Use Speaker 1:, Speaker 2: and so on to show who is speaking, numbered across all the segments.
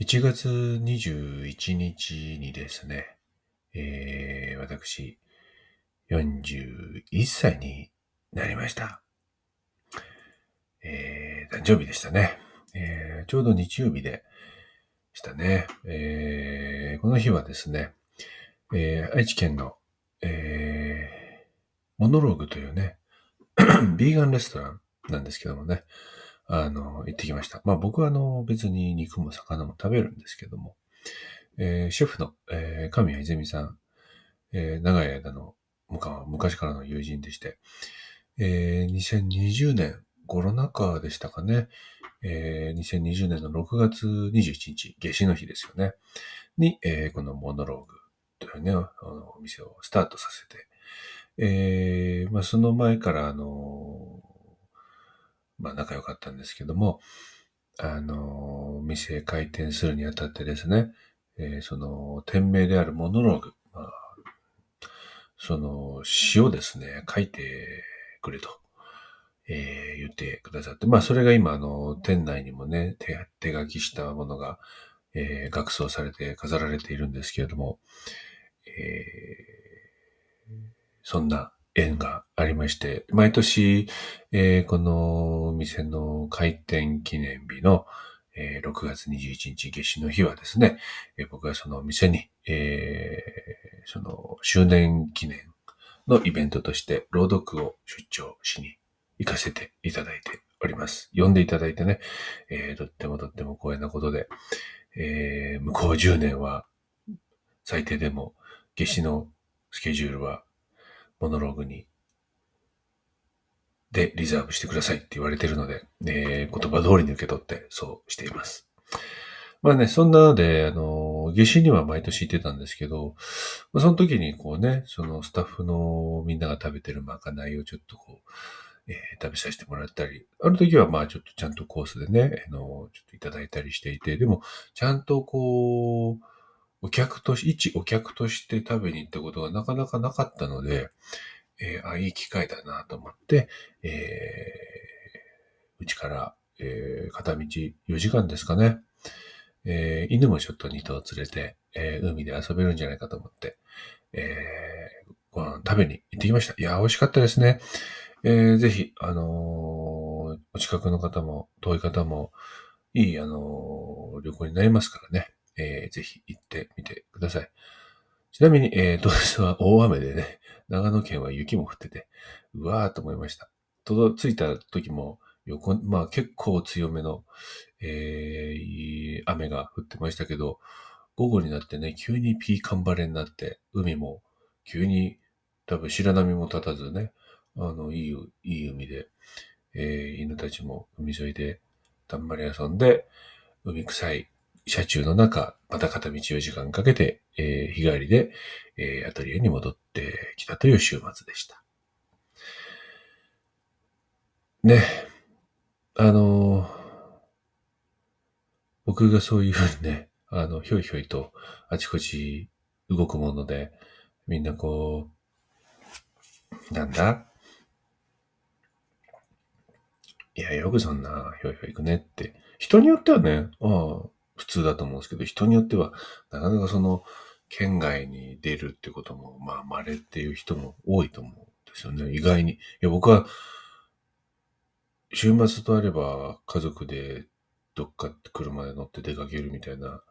Speaker 1: 1月21日にですね、えー、私、41歳になりました。えー、誕生日でしたね。えー、ちょうど日曜日でしたね。えー、この日はですね、えー、愛知県の、えー、モノローグというね、ビーガンレストランなんですけどもね、あの、行ってきました。まあ僕はあの、別に肉も魚も食べるんですけども、えー、シェフの、えー、神谷泉さん、えー、長い間の昔からの友人でして、えー、2020年、コロナ禍でしたかね、えー、2020年の6月21日、夏至の日ですよね、に、えー、このモノローグというね、お店をスタートさせて、えー、まあその前からあのまあ仲良かったんですけども、あの、店開店するにあたってですね、えー、その、店名であるモノローグ、まあ、その詩をですね、書いてくれと、えー、言ってくださって、まあそれが今、あの、店内にもね、手手書きしたものが、えー、学装されて飾られているんですけれども、えー、そんな縁がありまして、毎年、えー、この店の開店記念日の、えー、6月21日夏至の日はですね、えー、僕はその店に、えー、その周年記念のイベントとして朗読を出張しに行かせていただいております。呼んでいただいてね、えー、とってもとっても光栄なことで、えー、向こう10年は最低でも夏至のスケジュールはモノローグに、で、リザーブしてくださいって言われてるので、えー、言葉通りに受け取ってそうしています。まあね、そんなので、あの、下至には毎年行ってたんですけど、その時にこうね、そのスタッフのみんなが食べてるまかないをちょっとこう、えー、食べさせてもらったり、ある時はまあちょっとちゃんとコースでね、あの、ちょっといただいたりしていて、でも、ちゃんとこう、お客とし、一お客として食べに行ったことがなかなかなかったので、えー、あ、いい機会だなと思って、えー、うちから、えー、片道4時間ですかね。えー、犬もちょっと2頭連れて、えー、海で遊べるんじゃないかと思って、えー、ご飯食べに行ってきました。いや、美味しかったですね。えー、ぜひ、あのー、お近くの方も、遠い方も、いい、あのー、旅行になりますからね。えー、ぜひ行ってみてください。ちなみに、えー、当日は大雨でね、長野県は雪も降ってて、うわーと思いました。届、着いた時も、横、まあ結構強めの、えー、雨が降ってましたけど、午後になってね、急にピーカンバレになって、海も急に多分白波も立たずね、あの、いい、いい海で、えー、犬たちも海沿いでたんまり遊んで、海臭い車中の中、また片道4時間かけて、えー、日帰りで、えー、アトリエに戻ってきたという週末でした。ね、あのー、僕がそういうふうにね、あの、ひょいひょいとあちこち動くもので、みんなこう、なんだ？いや、よくそんなひょいひょい行くねって。人によってはね、ああ、普通だと思うんですけど、人によっては、なかなかその、県外に出るってことも、まあ、稀っていう人も多いと思うんですよね。意外に。いや、僕は、週末とあれば、家族でどっか車で乗って出かけるみたいな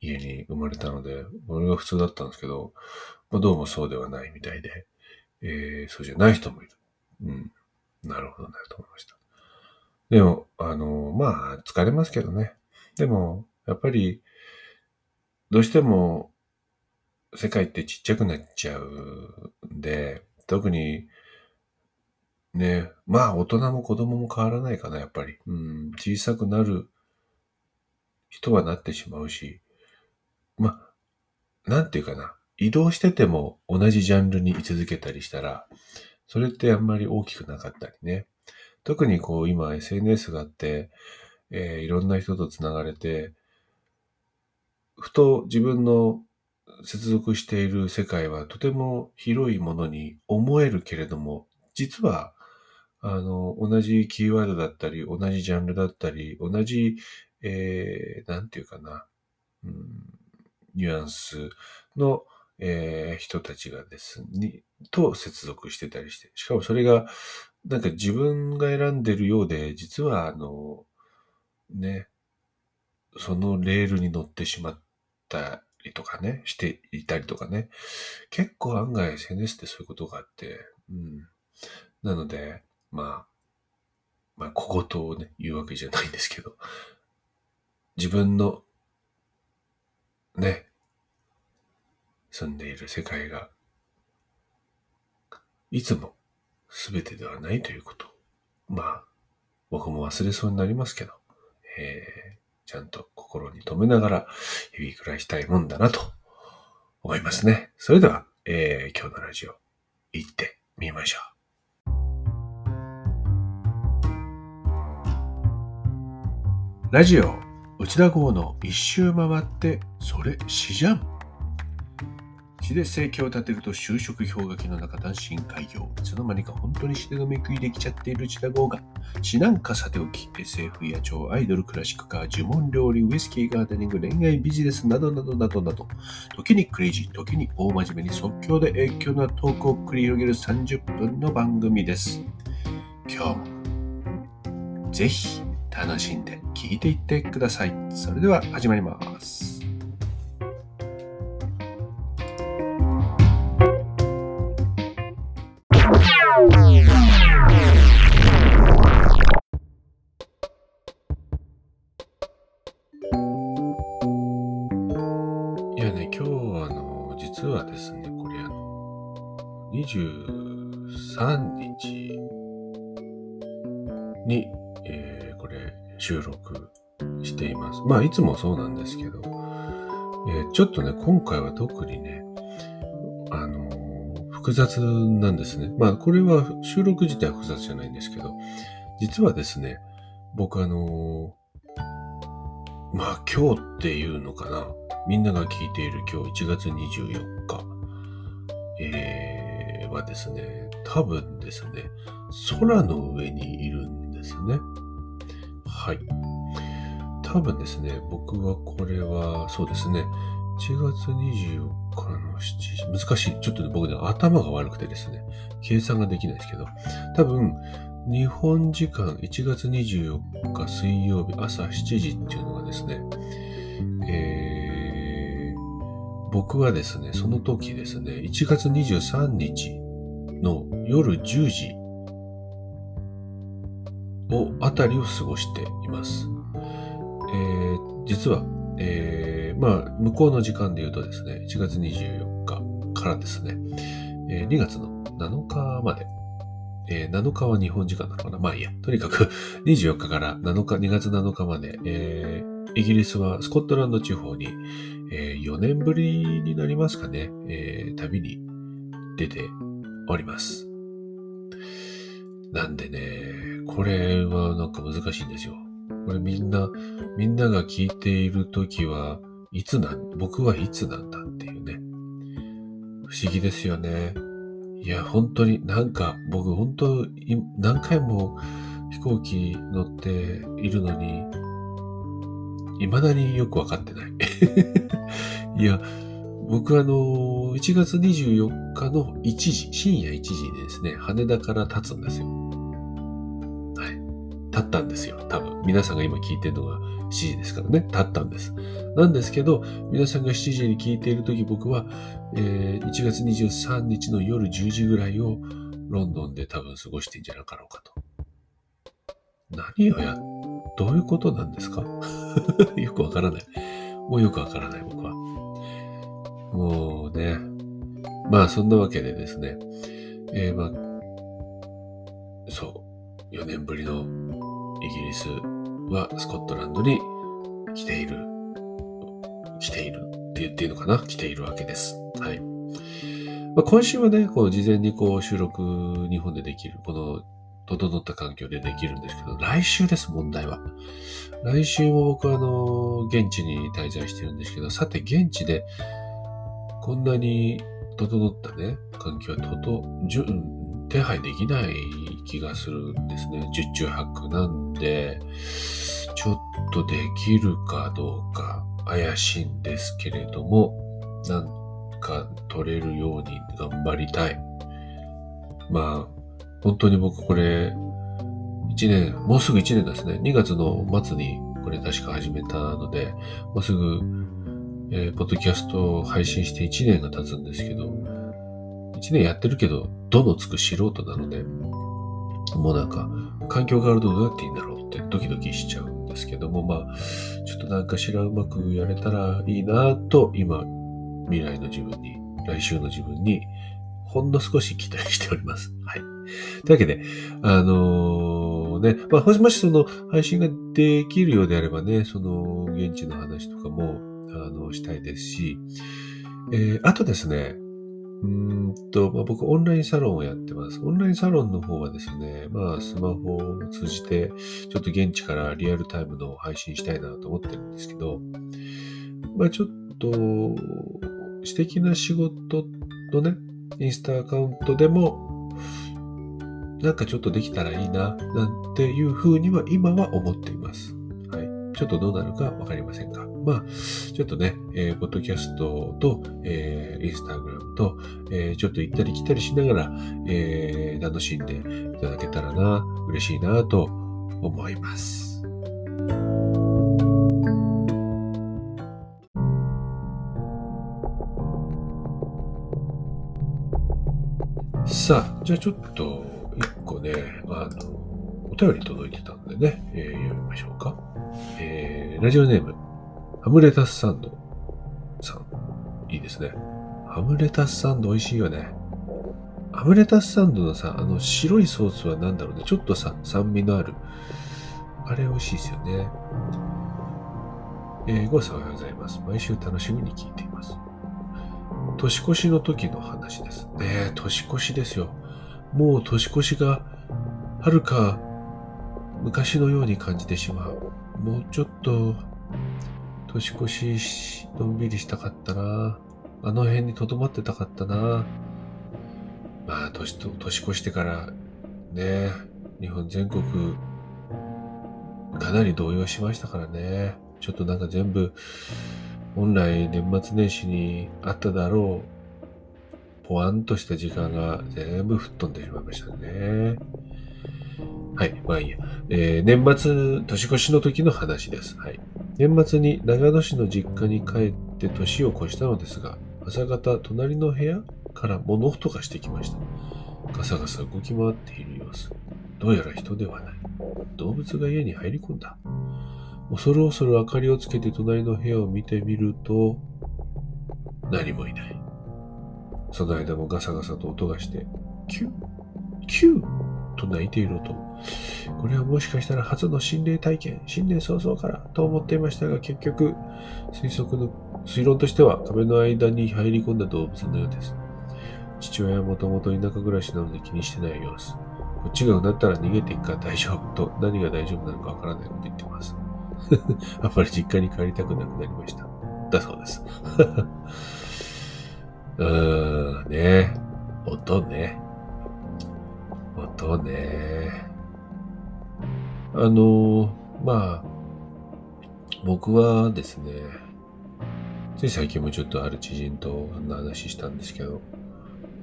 Speaker 1: 家に生まれたので、俺が普通だったんですけど、まあ、どうもそうではないみたいで、えー、そうじゃない人もいる。うん。なるほどね、と思いました。でも、あの、まあ、疲れますけどね。でも、やっぱり、どうしても、世界ってちっちゃくなっちゃうんで、特に、ね、まあ大人も子供も変わらないかな、やっぱり。うん、小さくなる人はなってしまうし、まあ、なんていうかな、移動してても同じジャンルに居続けたりしたら、それってあんまり大きくなかったりね。特にこう今 SNS があって、えー、いろんな人と繋がれて、ふと自分の接続している世界はとても広いものに思えるけれども、実は、あの、同じキーワードだったり、同じジャンルだったり、同じ、えー、なんていうかな、うん、ニュアンスの、えー、人たちがですね、と接続してたりして、しかもそれが、なんか自分が選んでるようで、実はあの、ね、そのレールに乗ってしまったりとかね、していたりとかね。結構案外 SNS ってそういうことがあって、うん。なので、まあ、まあ、小言をね、言うわけじゃないんですけど、自分の、ね、住んでいる世界が、いつも全てではないということ。まあ、僕も忘れそうになりますけど、えー、ちゃんと心に留めながら日々暮らしたいもんだなと思いますね。それでは、えー、今日のラジオ行ってみましょう。ラジオ内田号の一周回ってそれしじゃん詩で生計を立てると就職氷河期の中単身開業いつの間にか本当に詩で飲み食いできちゃっている内田号が詩なんかさておき SF や超アイドルクラシックカー呪文料理ウイスキーガーデニング恋愛ビジネスなどなどなどなど時にクレイジー時に大真面目に即興で影響なトークを繰り広げる30分の番組です今日もぜひ楽しんで聞いていってください。それでは始まります。いやね、今日あの、実はですね、これあの、23日に、えー収録しています。まあ、いつもそうなんですけど、えー、ちょっとね、今回は特にね、あの、複雑なんですね。まあ、これは収録自体は複雑じゃないんですけど、実はですね、僕あの、まあ、今日っていうのかな。みんなが聞いている今日1月24日、えー、はですね、多分ですね、空の上にいるんですね。はい。多分ですね、僕はこれは、そうですね、1月24日の7時、難しい。ちょっとね、僕ね、頭が悪くてですね、計算ができないですけど、多分、日本時間1月24日水曜日朝7時っていうのがですね、えー、僕はですね、その時ですね、1月23日の夜10時を、あたりを過ごしています。えー、実は、えー、まあ、向こうの時間で言うとですね、1月24日からですね、えー、2月の7日まで、えー、7日は日本時間なのかな？まあいいや。とにかく 24日から7日、2月7日まで、えー、イギリスはスコットランド地方に、えー、4年ぶりになりますかね、えー、旅に出ております。なんでね、これはなんか難しいんですよ。これみんな、みんなが聞いているときは、いつなん、僕はいつなんだっていうね。不思議ですよね。いや、本当になんか僕本当何回も飛行機乗っているのに、未だによくわかってない。いや、僕あの、1月24日の1時、深夜1時にですね、羽田から立つんですよ。はい。立ったんですよ。多分。皆さんが今聞いてるのが7時ですからね。立ったんです。なんですけど、皆さんが7時に聞いているとき僕は、えー、1月23日の夜10時ぐらいをロンドンで多分過ごしてんじゃなかろうかと。何をや、どういうことなんですか？よくわからない。もうよくわからない、僕は。もうね。まあ、そんなわけでですね。えー、まあ、そう。4年ぶりのイギリスはスコットランドに来ている。来ているって言っていいのかな？来ているわけです。はい。まあ、今週はね、こう、事前にこう、収録日本でできる、この、整った環境でできるんですけど、来週です、問題は。来週も僕はあの、現地に滞在してるんですけど、さて、現地で、こんなに整ったね、環境はとと、手配できない気がするんですね。十中八九なんで、ちょっとできるかどうか。怪しいんですけれども、なんか取れるように頑張りたい。まあ、本当に僕これ、1年、もうすぐ1年ですね。2月の末にこれ確か始めたので、もうすぐ、えー、ポッドキャストを配信して1年が経つんですけど、1年やってるけど、どのつく素人なので、もうなんか、環境があるとどうやっていいんだろうってドキドキしちゃうんですけども、まあ、ちょっとなんかしらうまくやれたらいいなと、今、未来の自分に、来週の自分に、ほんの少し期待しております。はい。というわけで、あのー、ね、まあ、もしその配信ができるようであればね、その現地の話とかも、あの、したいですし、えー、あとですね、うんと、まあ、僕オンラインサロンをやってます。オンラインサロンの方はですね、まあスマホを通じて、ちょっと現地からリアルタイムの配信したいなと思ってるんですけど、まあちょっと、私的な仕事のね、インスタアカウントでも、なんかちょっとできたらいいな、なんていうふうには今は思っています。はい。ちょっとどうなるかわかりませんが。まあ、ちょっとね、えー、ポッドキャストと、えー、インスタグラムと、えー、ちょっと行ったり来たりしながら、えー、楽しんでいただけたらな、嬉しいなと思います。さあ、じゃあちょっと、一個ね、あの、お便り届いてたんでね、えー、読みましょうか。えー、ラジオネーム、ハムレタスサンドさん。いいですね。ハムレタスサンド美味しいよね。ハムレタスサンドのさ、あの白いソースは何だろうね。ちょっとさ、酸味のある。あれ美味しいですよね。えー、ごさんおはようございます。毎週楽しみに聞いています。年越しの時の話です。ね年越しですよ。もう年越しが、はるか昔のように感じてしまう。もうちょっと年越し、のんびりしたかったな。あの辺に留まってたかったな。まあ、年と、年越してから、ね、日本全国、かなり動揺しましたからね。ちょっとなんか全部、本来年末年始にあっただろう、ぽわんとした時間が全部吹っ飛んでしまいましたね。はい。まあいいや。えー、年末、年越しの時の話です。はい。年末に長野市の実家に帰って年を越したのですが、朝方、隣の部屋から物音がしてきました。ガサガサ動き回っている様子。どうやら人ではない。動物が家に入り込んだ。恐る恐る明かりをつけて隣の部屋を見てみると、何もいない。その間もガサガサと音がして、キュッ、キュッと泣いていると、これはもしかしたら初の心霊体験、新年早々からと思っていましたが、結局、推測の、推論としては壁の間に入り込んだ動物のようです。父親はもともと田舎暮らしなので気にしてない様子。こっちがうなったら逃げていくから大丈夫と何が大丈夫なのかわからないこと言ってます。あんまり実家に帰りたくなくなりました。だそうです。うーん、ね音ね。音ね。あの、まあ、僕はですね、つい最近もちょっとある知人とそんな話したんですけど、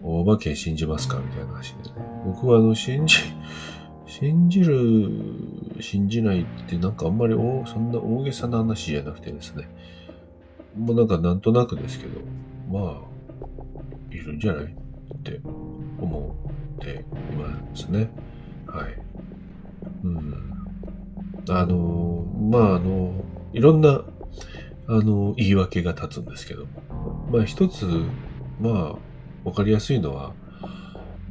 Speaker 1: お化け信じますかみたいな話でね。僕はあの、信じ、信じる、信じないってなんかあんまりおそんな大げさな話じゃなくてですね。もうなんかなんとなくですけど、まあ、いるんじゃないって思っていますね。はい。うん。あの、まあ、あの、いろんな、あの、言い訳が立つんですけど。まあ、一つ、まあ、わかりやすいのは、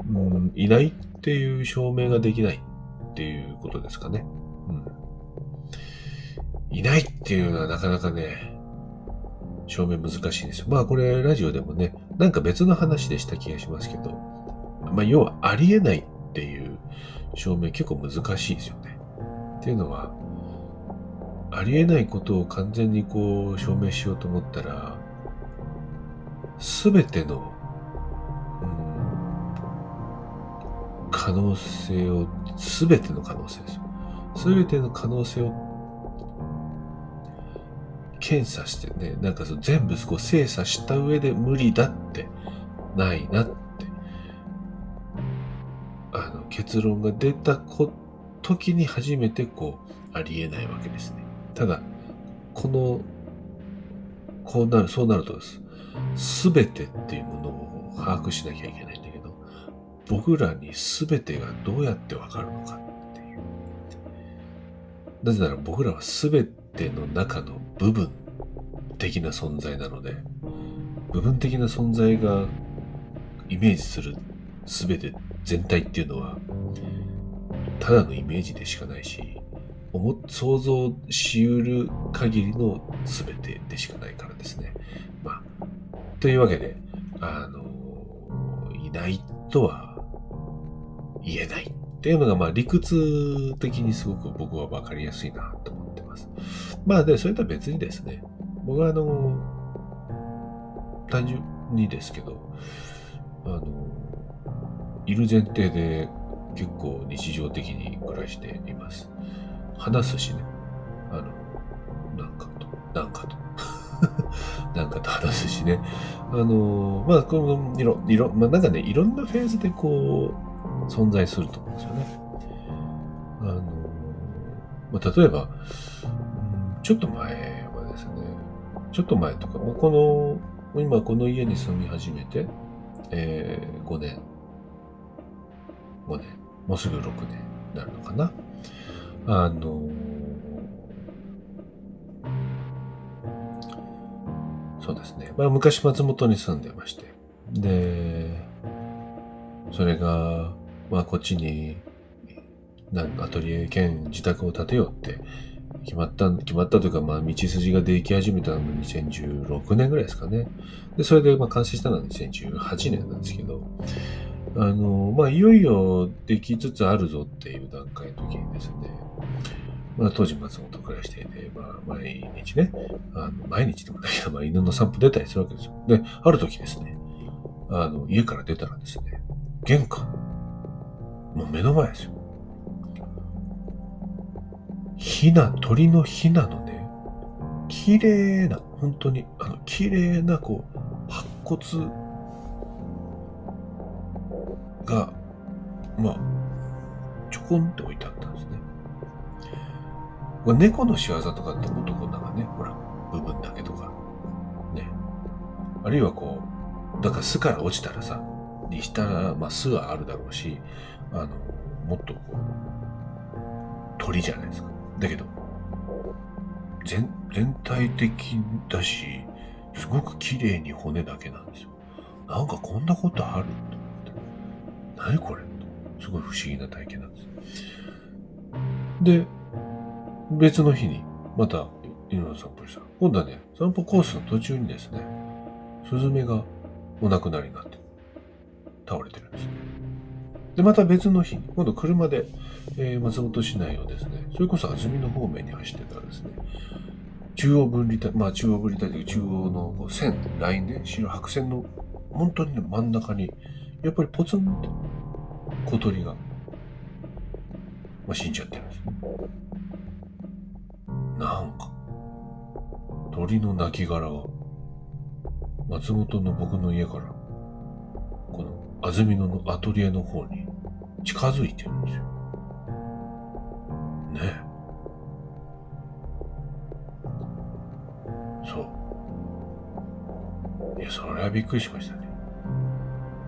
Speaker 1: うん、いないっていう証明ができないっていうことですかね。うん。いないっていうのはなかなかね、証明難しいんですよ。まあこれラジオでもね、なんか別の話でした気がしますけど、まあ要はありえないっていう証明結構難しいですよね。っていうのは、ありえないことを完全にこう証明しようと思ったら、すべての、うん、可能性を、すべての可能性ですよ。すべての可能性を検査してね、なんかその全部こう精査した上で無理だってないなって、あの結論が出たこと時に初めてこうありえないわけですね。ただ、この、こうなる、そうなるとです。すべてっていうものを把握しなきゃいけないんだけど、僕らにすべてがどうやってわかるのかっていう。なぜなら僕らはすべての中の部分的な存在なので、部分的な存在がイメージするすべて全体っていうのは、ただのイメージでしかないし、想像しうる限りの全てでしかないからですね。まあ、というわけで、あの、いないとは言えないっていうのが、まあ理屈的にすごく僕は分かりやすいなと思ってます。まあで、それとは別にですね、僕はあの、単純にですけど、あの、いる前提で結構日常的に暮らしています。話すしね。あの、なんかと、なんかと。なんかと話すしね。あの、まあ、この、いろ、いろ、まあ、なんかね、いろんなフェーズでこう、存在すると思うんですよね。あの、まあ、例えば、ちょっと前はですね、ちょっと前とか、もうこの、今この家に住み始めて、えー、5年、5年、もうすぐ6年になるのかな。あのそうですね。まあ昔松本に住んでまして。で、それが、まあこっちに、なんアトリエ兼自宅を建てようって決まった、決まったというか、まあ道筋ができ始めたのが2016年ぐらいですかね。で、それでまあ完成したのは2018年なんですけど、あの、まあいよいよできつつあるぞっていう段階の時にですね、まあ、当時松本暮らしていて、まあ、毎日ね、あの毎日でもないけど、まあ、犬の散歩出たりするわけですよ。で、ある時ですね、あの、家から出たらですね、玄関、もう目の前ですよ。ひな、鳥のひなのね、綺麗な、本当に、あの、綺麗な、こう、白骨が、まあ、ちょこんって置いてあったんですね。猫の仕業とかってもっとこんなんかね、ほら、部分だけとか、ね。あるいはこう、だから巣から落ちたらさ、にしたら、まあ巣はあるだろうし、あの、もっとこう、鳥じゃないですか。だけど、全、全体的だし、すごく綺麗に骨だけなんですよ。なんかこんなことあると。何これ？すごい不思議な体験なんです。で、別の日に、また犬の散歩した。今度はね、散歩コースの途中にですね、スズメがお亡くなりになって倒れてるんです。で、また別の日に、今度車で、えー、松本市内をですね、それこそ安曇野方面に走ってたらですね、中央分離帯、まあ中央分離帯という中央のこう線、ラインね、白白線の本当に、ね、真ん中に、やっぱりポツンって小鳥が、まあ、死んじゃってるんですね。なんか、鳥の亡骸が、松本の僕の家から、この安曇野のアトリエの方に近づいてるんですよ。ねえそう。いや、それはびっくりしましたね。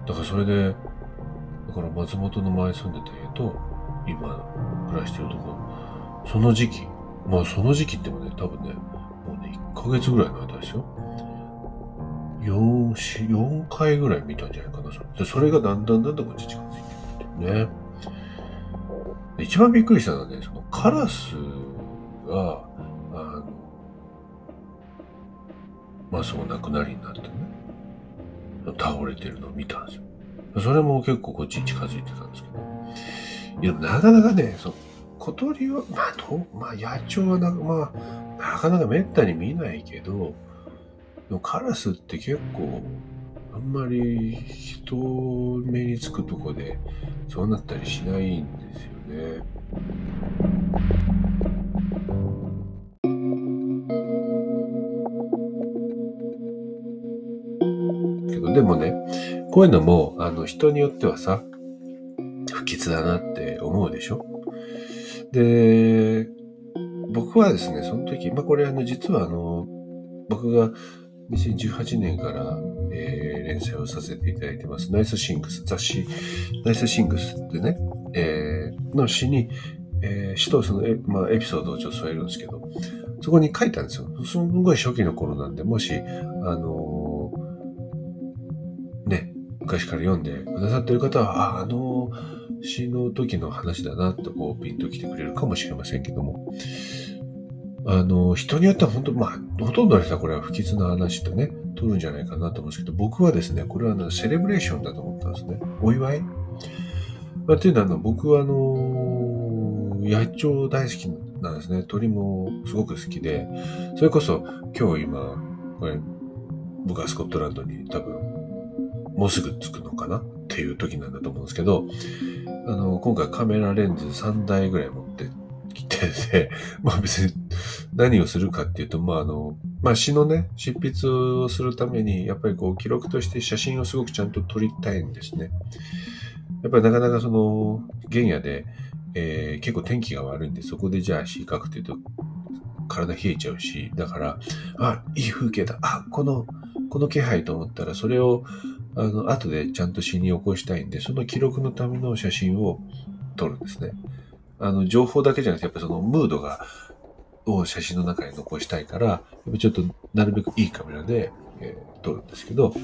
Speaker 1: だからそれで、だから松本の前住んでた家と、今暮らしてるところ、その時期、まあその時期ってもね、多分ね、もうね、1ヶ月ぐらいの間ですよ。4、4回ぐらい見たんじゃないかな、それ。で、それがだんだんだんだんこっち近づいてくるね。一番びっくりしたのはね、そのカラスが、あの、まあそう亡くなりになてるのを見たんですよ。それも結構こっちに近づいてたんですけど。いや、なかなかね、そ小鳥は、まあ、とまあ、野鳥はな、まあ、なかなかめったに見ないけど、でもカラスって結構、あんまり人目につくとこでそうなったりしないんですよね。けどでもねこういうのも、あの、人によってはさ、不吉だなって思うでしょ？で、僕はですね、その時、まあこれあの、実はあの、僕が2018年から、えー、連載をさせていただいてます、ナイスシングス、雑誌、ナイスシングスってね、えー、の詩に、えー、詩とそのエ,、まあ、エピソードをちょっと添えるんですけど、そこに書いたんですよ。すんごい初期の頃なんで、もし、あのー、ね、昔から読んでくださってる方は、あ、あの詩の時の話だなとこうピンと来てくれるかもしれませんけども、あの、人によっては本当、まあ、ほとんどの人はこれは不吉な話とね、取るんじゃないかなと思うんですけど、僕はですね、これは、ね、セレブレーションだと思ったんですね。お祝い？まあ、っていうのはあの、僕はあの野鳥大好きなんですね。鳥もすごく好きで、それこそ今日今、これ、僕はスコットランドに多分、もうすぐ着くのかなっていう時なんだと思うんですけど、あの、今回カメラレンズ3台ぐらい持ってきてて、まあ別に何をするかっていうと、まああの、まあ詩のね、執筆をするために、やっぱりこう記録として写真をすごくちゃんと撮りたいんですね。やっぱりなかなかその、原野で、えー、結構天気が悪いんで、そこでじゃあ詩書くっていうと、体冷えちゃうし、だから、あ、いい風景だ。あ、この、この気配と思ったら、それを、あの、後でちゃんと詩に起こしたいんで、その記録のための写真を撮るんですね。あの、情報だけじゃなくて、やっぱそのムードが、を写真の中に残したいから、やっぱちょっとなるべくいいカメラで、えー、撮るんですけど、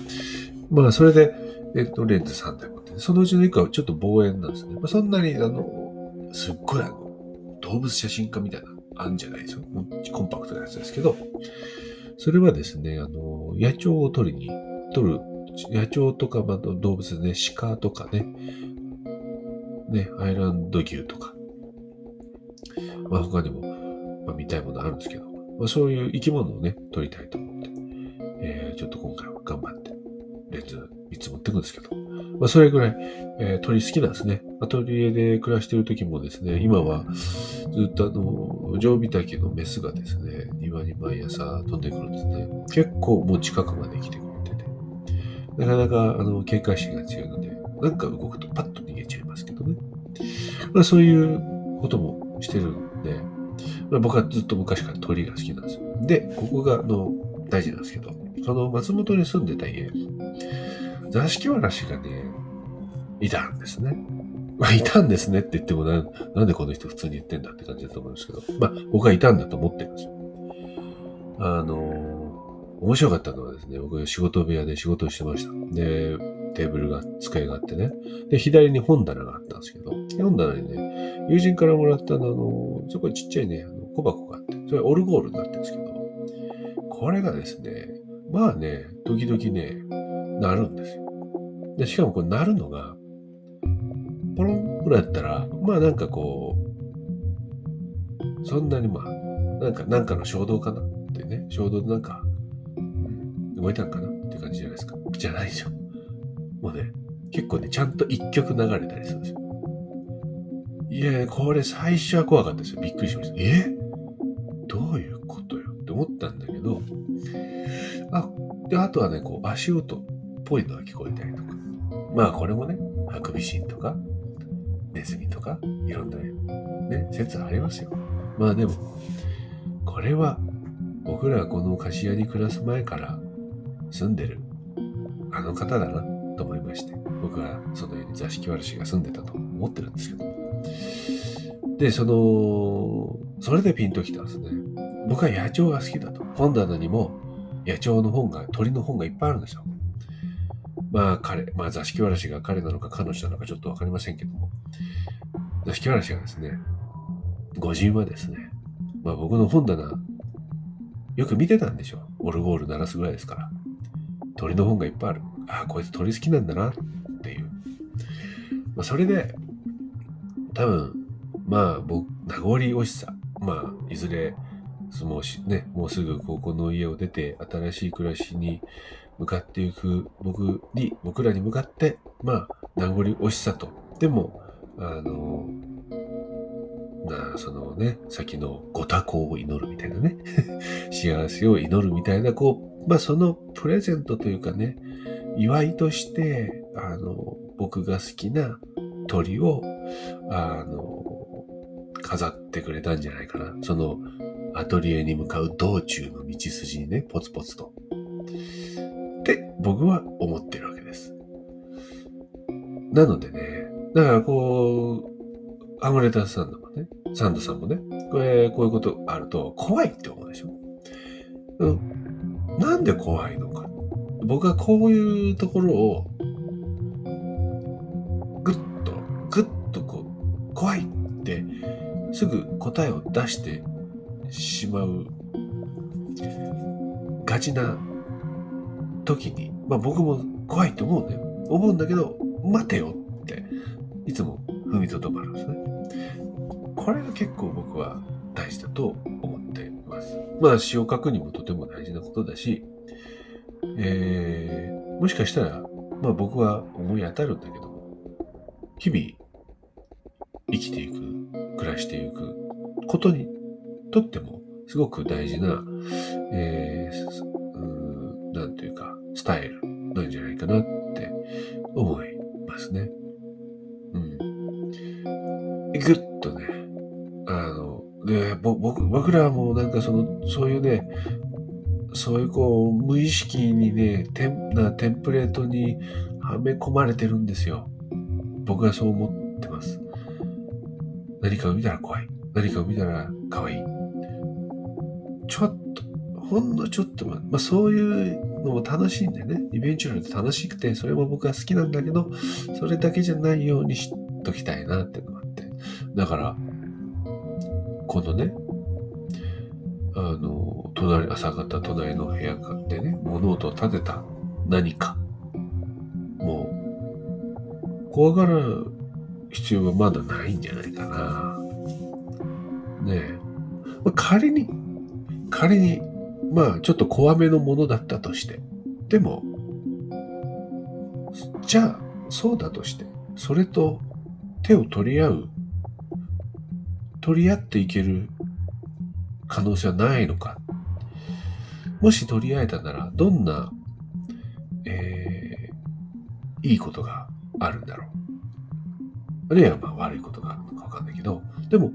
Speaker 1: まあ、それで、えっと、レンズ3台持って、そのうちの1個はちょっと望遠なんですね。まあ、そんなに、あの、すっごいあの、動物写真家みたいな、あんじゃないですよ。コンパクトなやつですけど、それはですね、あの、野鳥を撮りに、撮る、野鳥とか、まあ、動物でね、鹿とかね、ね、アイランド牛とか、まあ他にも、まあ見たいものあるんですけど、まあそういう生き物をね、撮りたいと思って、えー、ちょっと今回は頑張って、レンズ3つ持ってくんですけど、まあそれぐらい、えー、鳥好きなんですね。アトリエで暮らしてる時もですね、今はずっとあの、常備滝のメスがですね、庭に毎朝飛んでくるんですね。結構もう近くまで来てくれてて、なかなかあの警戒心が強いので、なんか動くとパッと逃げちゃいますけどね。まあそういうこともしてるんで、まあ、僕はずっと昔から鳥が好きなんですよ。で、ここがあの大事なんですけど、その松本に住んでた家、座敷わらしがね、いたんですね。まあ、いたんですねって言ってもな、なんでこの人普通に言ってんだって感じだと思うんですけど、まあ、僕はいたんだと思ってるんですよ。あの、面白かったのはですね、僕仕事部屋で仕事をしてました。で、テーブルが、机があってね。で、左に本棚があったんですけど、本棚にね、友人からもらったあの、そこにちっちゃいね、あの小箱があって、それオルゴールになってるんですけど、これがですね、まあね、時々ね、鳴るんですよ。で、しかもこれ鳴るのが、ポロンぐらいだったら、まあなんかこう、そんなにまあ、なんか、なんかの衝動かなってね、衝動でなんか、動いたんかな？って感じじゃないですか。じゃないでしょ。もうね、結構ね、ちゃんと一曲流れたりするんですよ。いや、これ最初は怖かったですよ。びっくりしました。え？どういうことよ？って思ったんだけど、あ、で、あとはね、こう、足音っぽいのが聞こえたりとか。まあ、これもね、ハクビシンとか、ネズミとか、いろんなね、説ありますよ。まあでも、これは、僕らがこの貸し屋に暮らす前から住んでるあの方だなと思いまして、僕はその家に座敷わらしが住んでたと思ってるんですけど。で、その、それでピンときたんですね。僕は野鳥が好きだと。本棚にも野鳥の本が、鳥の本がいっぱいあるんですよ。まあ彼、まあ座敷わらしが彼なのか彼女なのかちょっとわかりませんけども、座敷わらしがですね、御人はですね、まあ僕の本棚、よく見てたんでしょう。オルゴール鳴らすぐらいですから。鳥の本がいっぱいある。ああ、こいつ鳥好きなんだなっていう。まあ、それで、多分、まあ、僕、名残惜しさ。まあ、いずれ、もう、ね、もうすぐここの家を出て、新しい暮らしに向かっていく僕に、僕らに向かって、まあ、名残惜しさと。でも、あの、な、そのね、先のご多幸を祈るみたいなね、幸せを祈るみたいな、こう、まあそのプレゼントというかね、祝いとして、あの、僕が好きな鳥を、あの、飾ってくれたんじゃないかな。その、アトリエに向かう道中の道筋にね、ポツポツと。って僕は思ってるわけです。なのでね、だからこう、アムレタスサンドもね、サンドさんもね、これ、こういうことあると怖いって思うでしょ？うん。なんで怖いのか。僕はこういうところを、ぐっと、ぐっとこう、怖いってすぐ答えを出してしまうガチな時に、まあ僕も怖いと思うんだよ。思うんだけど、待てよって、いつも踏みとどまるんですね。これが結構僕は大事だとま。あ詩を書くにもとても大事なことだし、えー、もしかしたら、まあ僕は思い当たるんだけども、日々生きていく、暮らしていくことにとってもすごく大事な、えー、うなんというか、スタイルなんじゃないかなって思いますね。うん。ぐっとね、の、で、僕、僕らもなんかその、そういうね、そういうこう、無意識にね、テンなテンプレートにはめ込まれてるんですよ。僕はそう思ってます。何かを見たら怖い。何かを見たら可愛い。ちょっと、ほんのちょっとまあそういうのも楽しいんでね。イベンチュアルで楽しくて、それも僕は好きなんだけど、それだけじゃないようにしときたいなっていうのがあって。だから、このね、あの、隣、朝方隣の部屋でね、物音を立てた何か。もう、怖がる必要はまだないんじゃないかな。ねえ。まあ、仮に、仮に、まあ、ちょっと怖めのものだったとして。でも、じゃあ、そうだとして、それと手を取り合う、取り合っていける可能性はないのか。もし取り合えたなら、どんな、えー、いいことがあるんだろう。あるいはまあ悪いことがあるのかわかんないけど、でも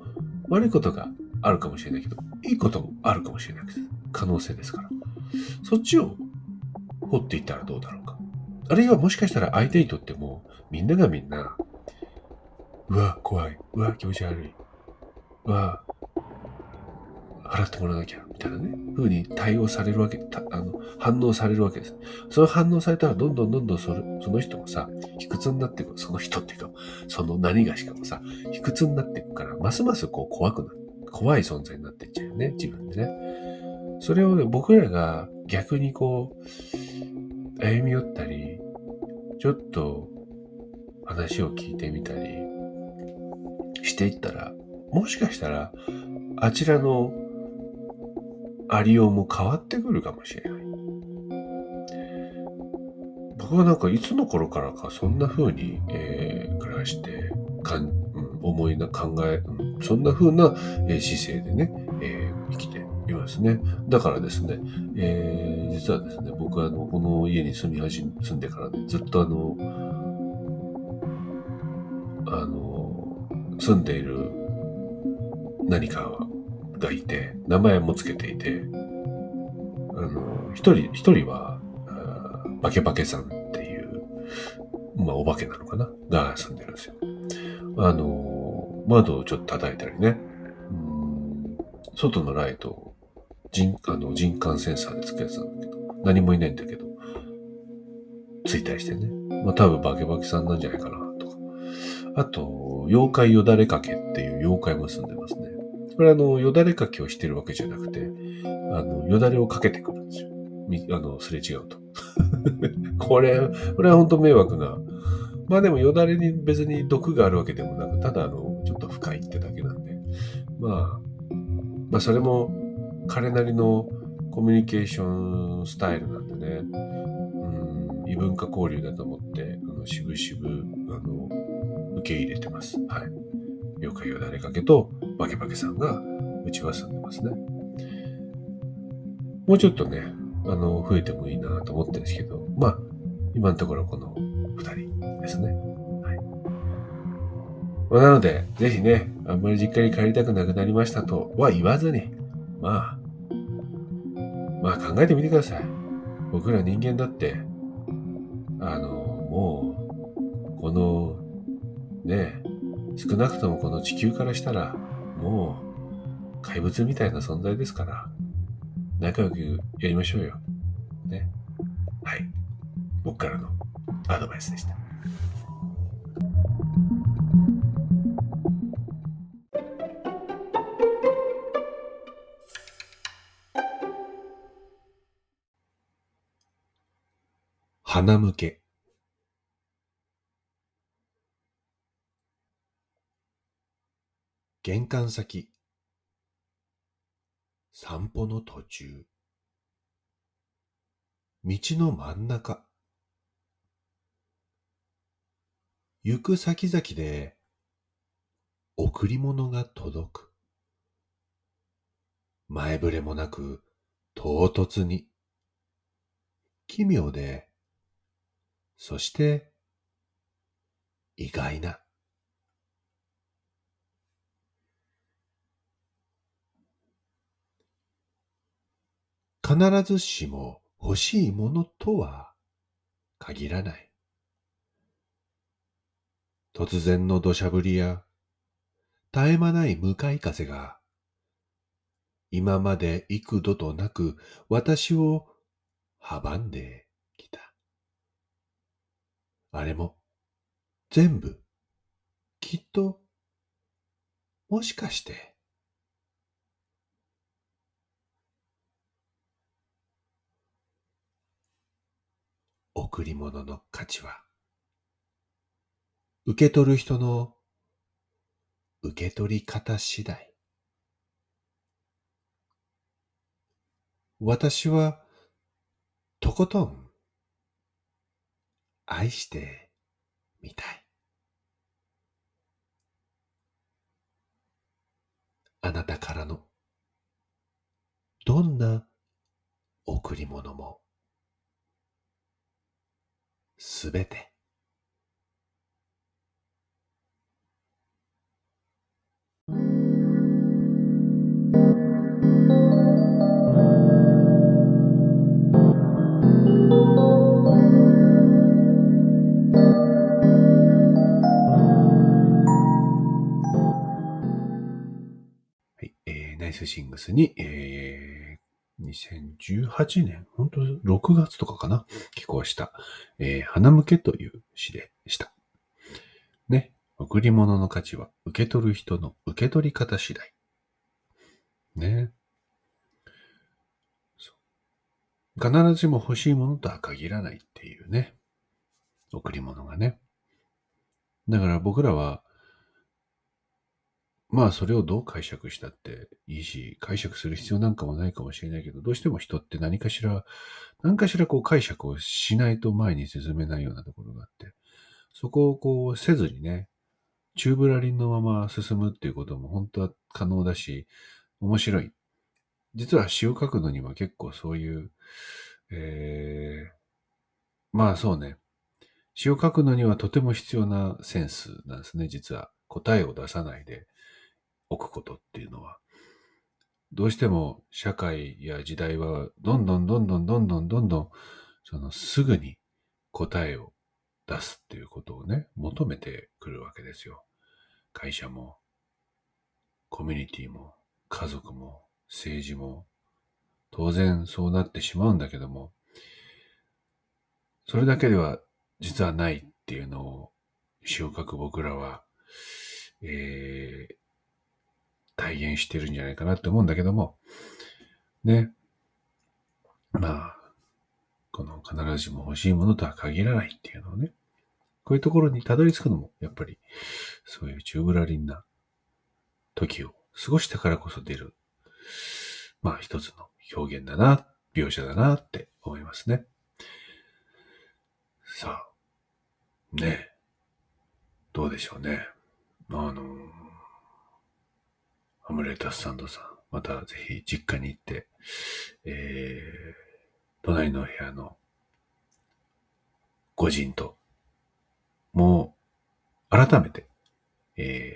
Speaker 1: 悪いことがあるかもしれないけど、いいこともあるかもしれない可能性ですから。そっちを掘っていったらどうだろうか。あるいはもしかしたら相手にとっても、みんながみんな、うわ、怖い。うわ、気持ち悪い。うわ、払ってもらわなきゃ、みたいなね、風に対応されるわけ、あの、反応されるわけです。その反応されたら、どんどんどんどんそれその人もさ、卑屈になっていく。その人っていうか、その何がしかもさ、卑屈になっていくから、ますますこう怖くなる。怖い存在になっていっちゃうよね、自分でね。それをね、僕らが逆にこう、歩み寄ったり、ちょっと話を聞いてみたりしていったら、もしかしたら、あちらのありようも変わってくるかもしれない。僕はなんかいつの頃からかそんな風に、えー、暮らしてかん、うん、思いな考え、うん、そんな風な、えー、姿勢でね、えー、生きていますね。だからですね、えー、実はですね、僕はあのこの家に住み始め、住んでからね、ずっとあの、あの、住んでいる何かがいて、名前もつけていて、あの、一人、一人は、バケバケさんっていう、まあ、お化けなのかな？が住んでるんですよ。あの、窓をちょっと叩いたりね、外のライトを人、あの、人感センサーでつくやつなんだけど、何もいないんだけど、ついたりしてね。まあ、多分バケバケさんなんじゃないかな、とか。あと、妖怪よだれかけっていう妖怪も住んでますね。これあの、よだれかけをしてるわけじゃなくて、あの、よだれをかけてくるんですよ。あの、すれ違うと。これ、これは本当迷惑な。まあでもよだれに別に毒があるわけでもなく、ただあの、ちょっと深いってだけなんで。まあ、まあそれも彼なりのコミュニケーションスタイルなんでね、うん、異文化交流だと思って、あの、しぶしぶ、あの、受け入れてます。はい。妖怪よだれかけとバケバケさんがうちは住んでますね。もうちょっとね、あの、増えてもいいなと思ってるんですけど、まあ、今のところこの二人ですね。はい。まあ、なので、ぜひね、あんまり実家に帰りたくなくなりましたとは言わずに、まあ、まあ考えてみてください。僕ら人間だって、あの、もう、この、ね、少なくともこの地球からしたら、もう、怪物みたいな存在ですから、仲良くやりましょうよ。ね。はい。僕からのアドバイスでした。鼻向け。玄関先。散歩の途中。道の真ん中。行く先々で贈り物が届く。前触れもなく唐突に。奇妙で、そして意外な。必ずしも欲しいものとは限らない。突然の土砂降りや絶え間ない向かい風が今まで幾度となく私を阻んできた。あれも全部きっともしかして贈り物の価値は、受け取る人の受け取り方次第。私は、とことん、愛してみたい。あなたからの、どんな贈り物も、すべて。はい、ナイスシングスに、えー2018年、本当6月とかかな寄稿した、えー、花向けという詩でした。ね。贈り物の価値は受け取る人の受け取り方次第。ね。必ずしも欲しいものとは限らないっていうね。贈り物がね。だから僕らは、まあそれをどう解釈したっていいし、解釈する必要なんかもないかもしれないけど、どうしても人って何かしら、何かしらこう解釈をしないと前に進めないようなところがあって、そこをこうせずにね、チューブラリンのまま進むっていうことも本当は可能だし、面白い。実は詩を書くのには結構そういう、えー、まあそうね。詩を書くのにはとても必要なセンスなんですね、実は。答えを出さないで。置くことっていうのは、どうしても社会や時代はどんどんどんどんどんどんどんどんそのすぐに答えを出すっていうことをね、求めてくるわけですよ。会社も、コミュニティも、家族も、政治も、当然そうなってしまうんだけども、それだけでは実はないっていうのを詩を書く僕らは、えー、体現してるんじゃないかなって思うんだけども、ね。まあ、この必ずしも欲しいものとは限らないっていうのをね、こういうところにたどり着くのも、やっぱり、そういうチューブラリンな時を過ごしてからこそ出る、まあ一つの表現だな、描写だなって思いますね。さあ、ねどうでしょうね。あの、アムレタスサンドさん、またぜひ実家に行って、えー、隣の部屋のご人と、もう、改めて、え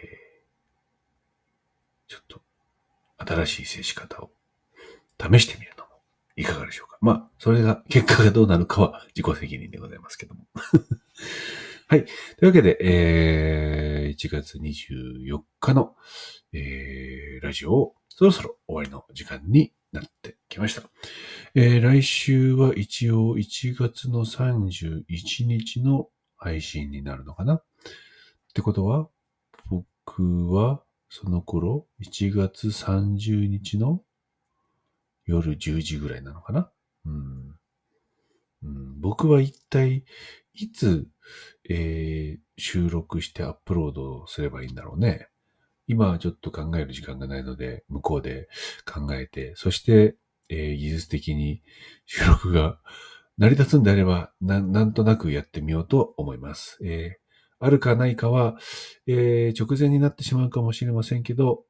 Speaker 1: ー、ちょっと、新しい接し方を試してみる。いかがでしょうか。まあ、それが、結果がどうなるかは自己責任でございますけども。はい。というわけで、えー、1月24日の、えー、ラジオをそろそろ終わりの時間になってきました。えー、来週は一応1月の31日の配信になるのかなってことは、僕はその頃1月30日の夜10時ぐらいなのかな、うん、うん、僕は一体いつ、えー、収録してアップロードすればいいんだろうね。今はちょっと考える時間がないので、向こうで考えて、そして、えー、技術的に収録が成り立つんであれば、ななんとなくやってみようと思います。えー、あるかないかは、えー、直前になってしまうかもしれませんけど、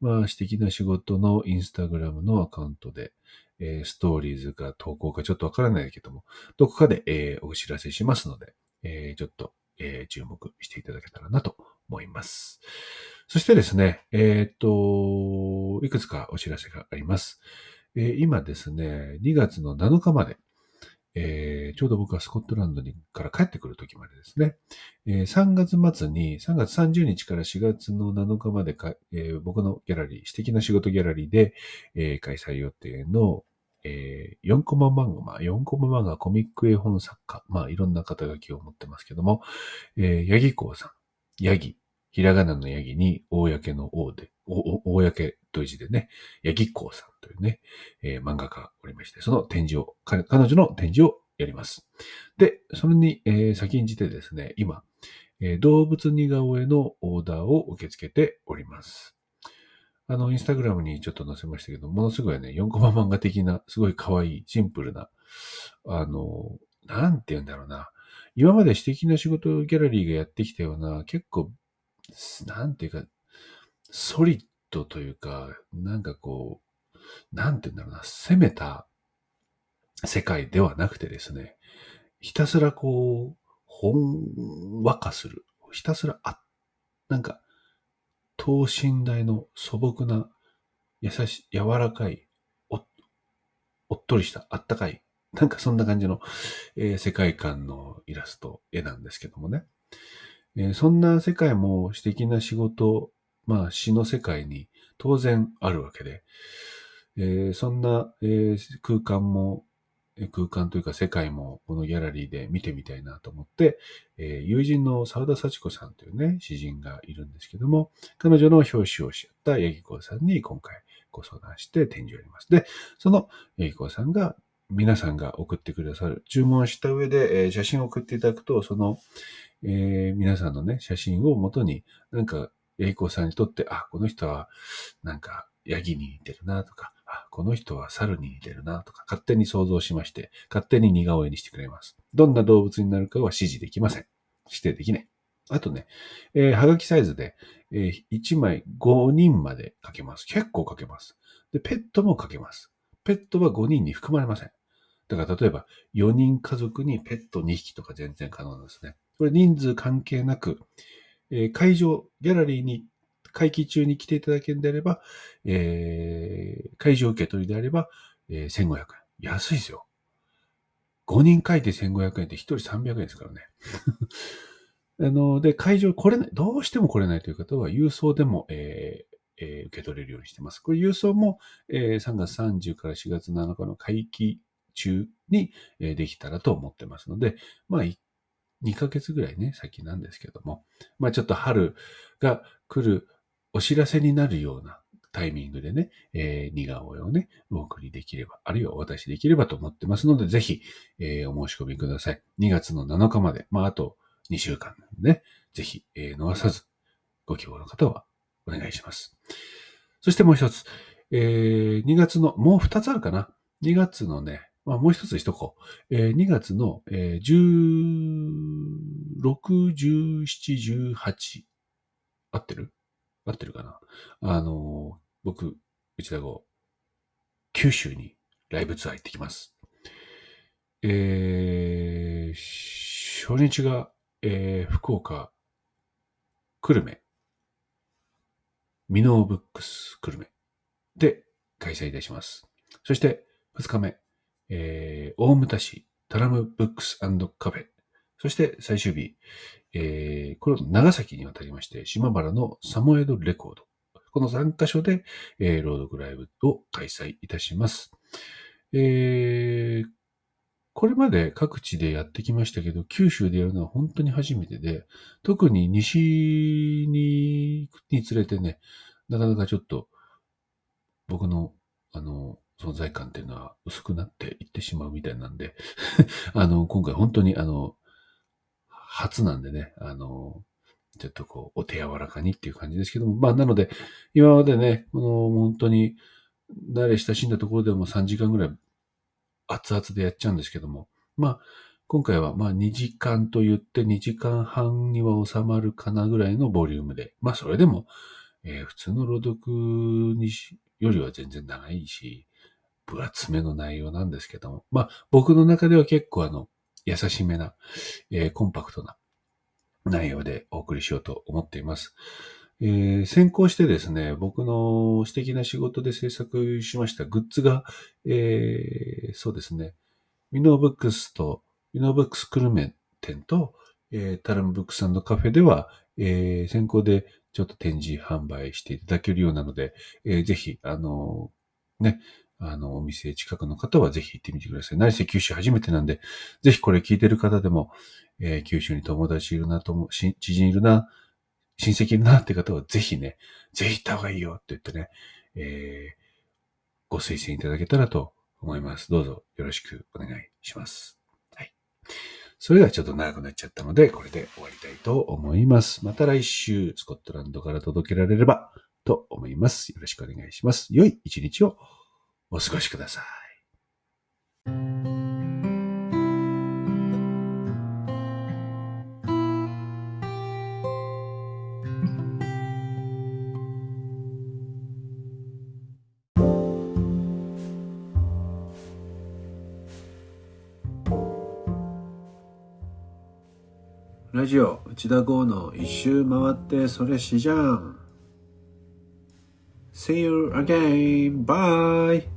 Speaker 1: まあ、私的な仕事のインスタグラムのアカウントで、えー、ストーリーズか投稿かちょっとわからないけども、どこかで、えー、お知らせしますので、えー、ちょっと、えー、注目していただけたらなと思います。そしてですね、えっ、と、いくつかお知らせがあります。えー、今ですね、2月の7日まで、えー、ちょうど僕はスコットランドにから帰ってくる時までですね、えー、3月末に、3月30日から4月の7日までか、えー、僕のギャラリー、私的な仕事ギャラリーで、えー、開催予定の、えー、4コマ漫画、4コマ漫画、コミック絵本作家、まあ、いろんな肩書きを持ってますけども、えー、ヤギコウさん、ヤギ、ひらがなのヤギに、公の王で、お、お公という字でね、ヤギコウさんというね、えー、漫画家おりまして、その展示を、彼女の展示をやります。で、それに、えー、先んじてですね、今、えー、動物似顔絵のオーダーを受け付けております。あの、インスタグラムにちょっと載せましたけど、ものすごいね、4コマ漫画的な、すごい可愛い、シンプルな、あの、なんて言うんだろうな。今まで私的な仕事ギャラリーがやってきたような、結構なんていうか、ソリッドというか、なんかこう、なんていうんだろうな、攻めた世界ではなくてですね、ひたすらこう、ほんわかする。ひたすら、あ、なんか、等身大の素朴な、優しい、柔らかい、お、おっとりした、あったかい、なんかそんな感じの、えー、世界観のイラスト、絵なんですけどもね。えー、そんな世界も私的な仕事、まあ詩の世界に当然あるわけで、えー、そんな、えー、空間も、空間というか世界もこのギャラリーで見てみたいなと思って、え友人の沢田幸子さんというね、詩人がいるんですけども、彼女の表紙をし合った八木子さんに今回ご相談して展示をやります。で、その八木子さんが皆さんが送ってくださる、注文した上で、え写真を送っていただくと、その、えー、皆さんのね、写真をもとに、なんか、栄光さんにとって、あ、この人は、なんか、ヤギに似てるなとか、あ、この人は猿に似てるなとか、勝手に想像しまして、勝手に似顔絵にしてくれます。どんな動物になるかは指示できません。指定できない。あとね、えー、はがきサイズで、えー、1枚5人まで書けます。結構書けます。で、ペットも書けます。ペットは5人に含まれません。だから例えば4人家族にペット2匹とか全然可能なんですね。これ人数関係なく、え、会場、ギャラリーに会期中に来ていただけるんであれば、えー、会場受け取りであれば、えー、1500円。安いですよ。5人書いて1500円って1人300円ですからね。あの、で、会場来れない、どうしても来れないという方は、郵送でも、えーえー、受け取れるようにしてます。これ郵送も、えー、3月30から4月7日の会期中に、えー、できたらと思ってますので、まあ、2ヶ月ぐらいね、先なんですけども、まあちょっと春が来るお知らせになるようなタイミングでね、えー、似顔絵をね、お送りできれば、あるいはお渡しできればと思ってますので、ぜひ、えー、お申し込みください。2月の7日まで、まああと2週間ね、ぜひ、えー、逃さず、ご希望の方はお願いします。そしてもう一つ、えー、2月の、もう2つあるかな？2月のね、まあ、もう一つしとこう。えー、2月の、えー、16、17、18。合ってる？合ってるかな？あのー、僕、内田号、九州にライブツアー行ってきます。えー、初日が、えー、福岡、久留米、ミノーブックス久留米で開催いたします。そして、二日目、えー、大牟田市タラムブックスカフェ。そして最終日、えー、これ長崎に渡りまして、島原のサモエドレコード。この3カ所で、えー、朗読ライブを開催いたします。えー、これまで各地でやってきましたけど、九州でやるのは本当に初めてで、特に西に行くにつれてね、なかなかちょっと僕の、あの、存在感っていうのは薄くなっていってしまうみたいなんで あの、今回本当にあの、初なんでね、あの、ちょっとこう、お手柔らかにっていう感じですけども、まあ、なので、今までね、この、本当に、慣れ親しんだところでも3時間ぐらい熱々でやっちゃうんですけども、まあ、今回はまあ2時間と言って2時間半には収まるかなぐらいのボリュームで、まあそれでも、えー、普通の朗読によりは全然長いし、分厚めの内容なんですけども、まあ僕の中では結構あの、優しめな、えー、コンパクトな内容でお送りしようと思っています。えー、先行してですね、僕の素敵な仕事で制作しましたグッズが、えー、そうですね、ミノーブックスと、ミノーブックスクルメ店と、えー、タラムブックスさんのカフェでは、えー、先行でちょっと展示販売していただけるようなので、えー、ぜひ、あの、ね、あの、お店近くの方はぜひ行ってみてください。何せ九州初めてなんで、ぜひこれ聞いてる方でも、えー、九州に友達いるなとも、知人いるな、親戚いるなって方はぜひね、ぜひ行った方がいいよって言ってね、えー、ご推薦いただけたらと思います。どうぞよろしくお願いします。はい。それではちょっと長くなっちゃったので、これで終わりたいと思います。また来週、スコットランドから届けられればと思います。よろしくお願いします。良い一日をお過ごしください。ラジオ内田剛の一周回ってそれしじゃん See you again. Bye.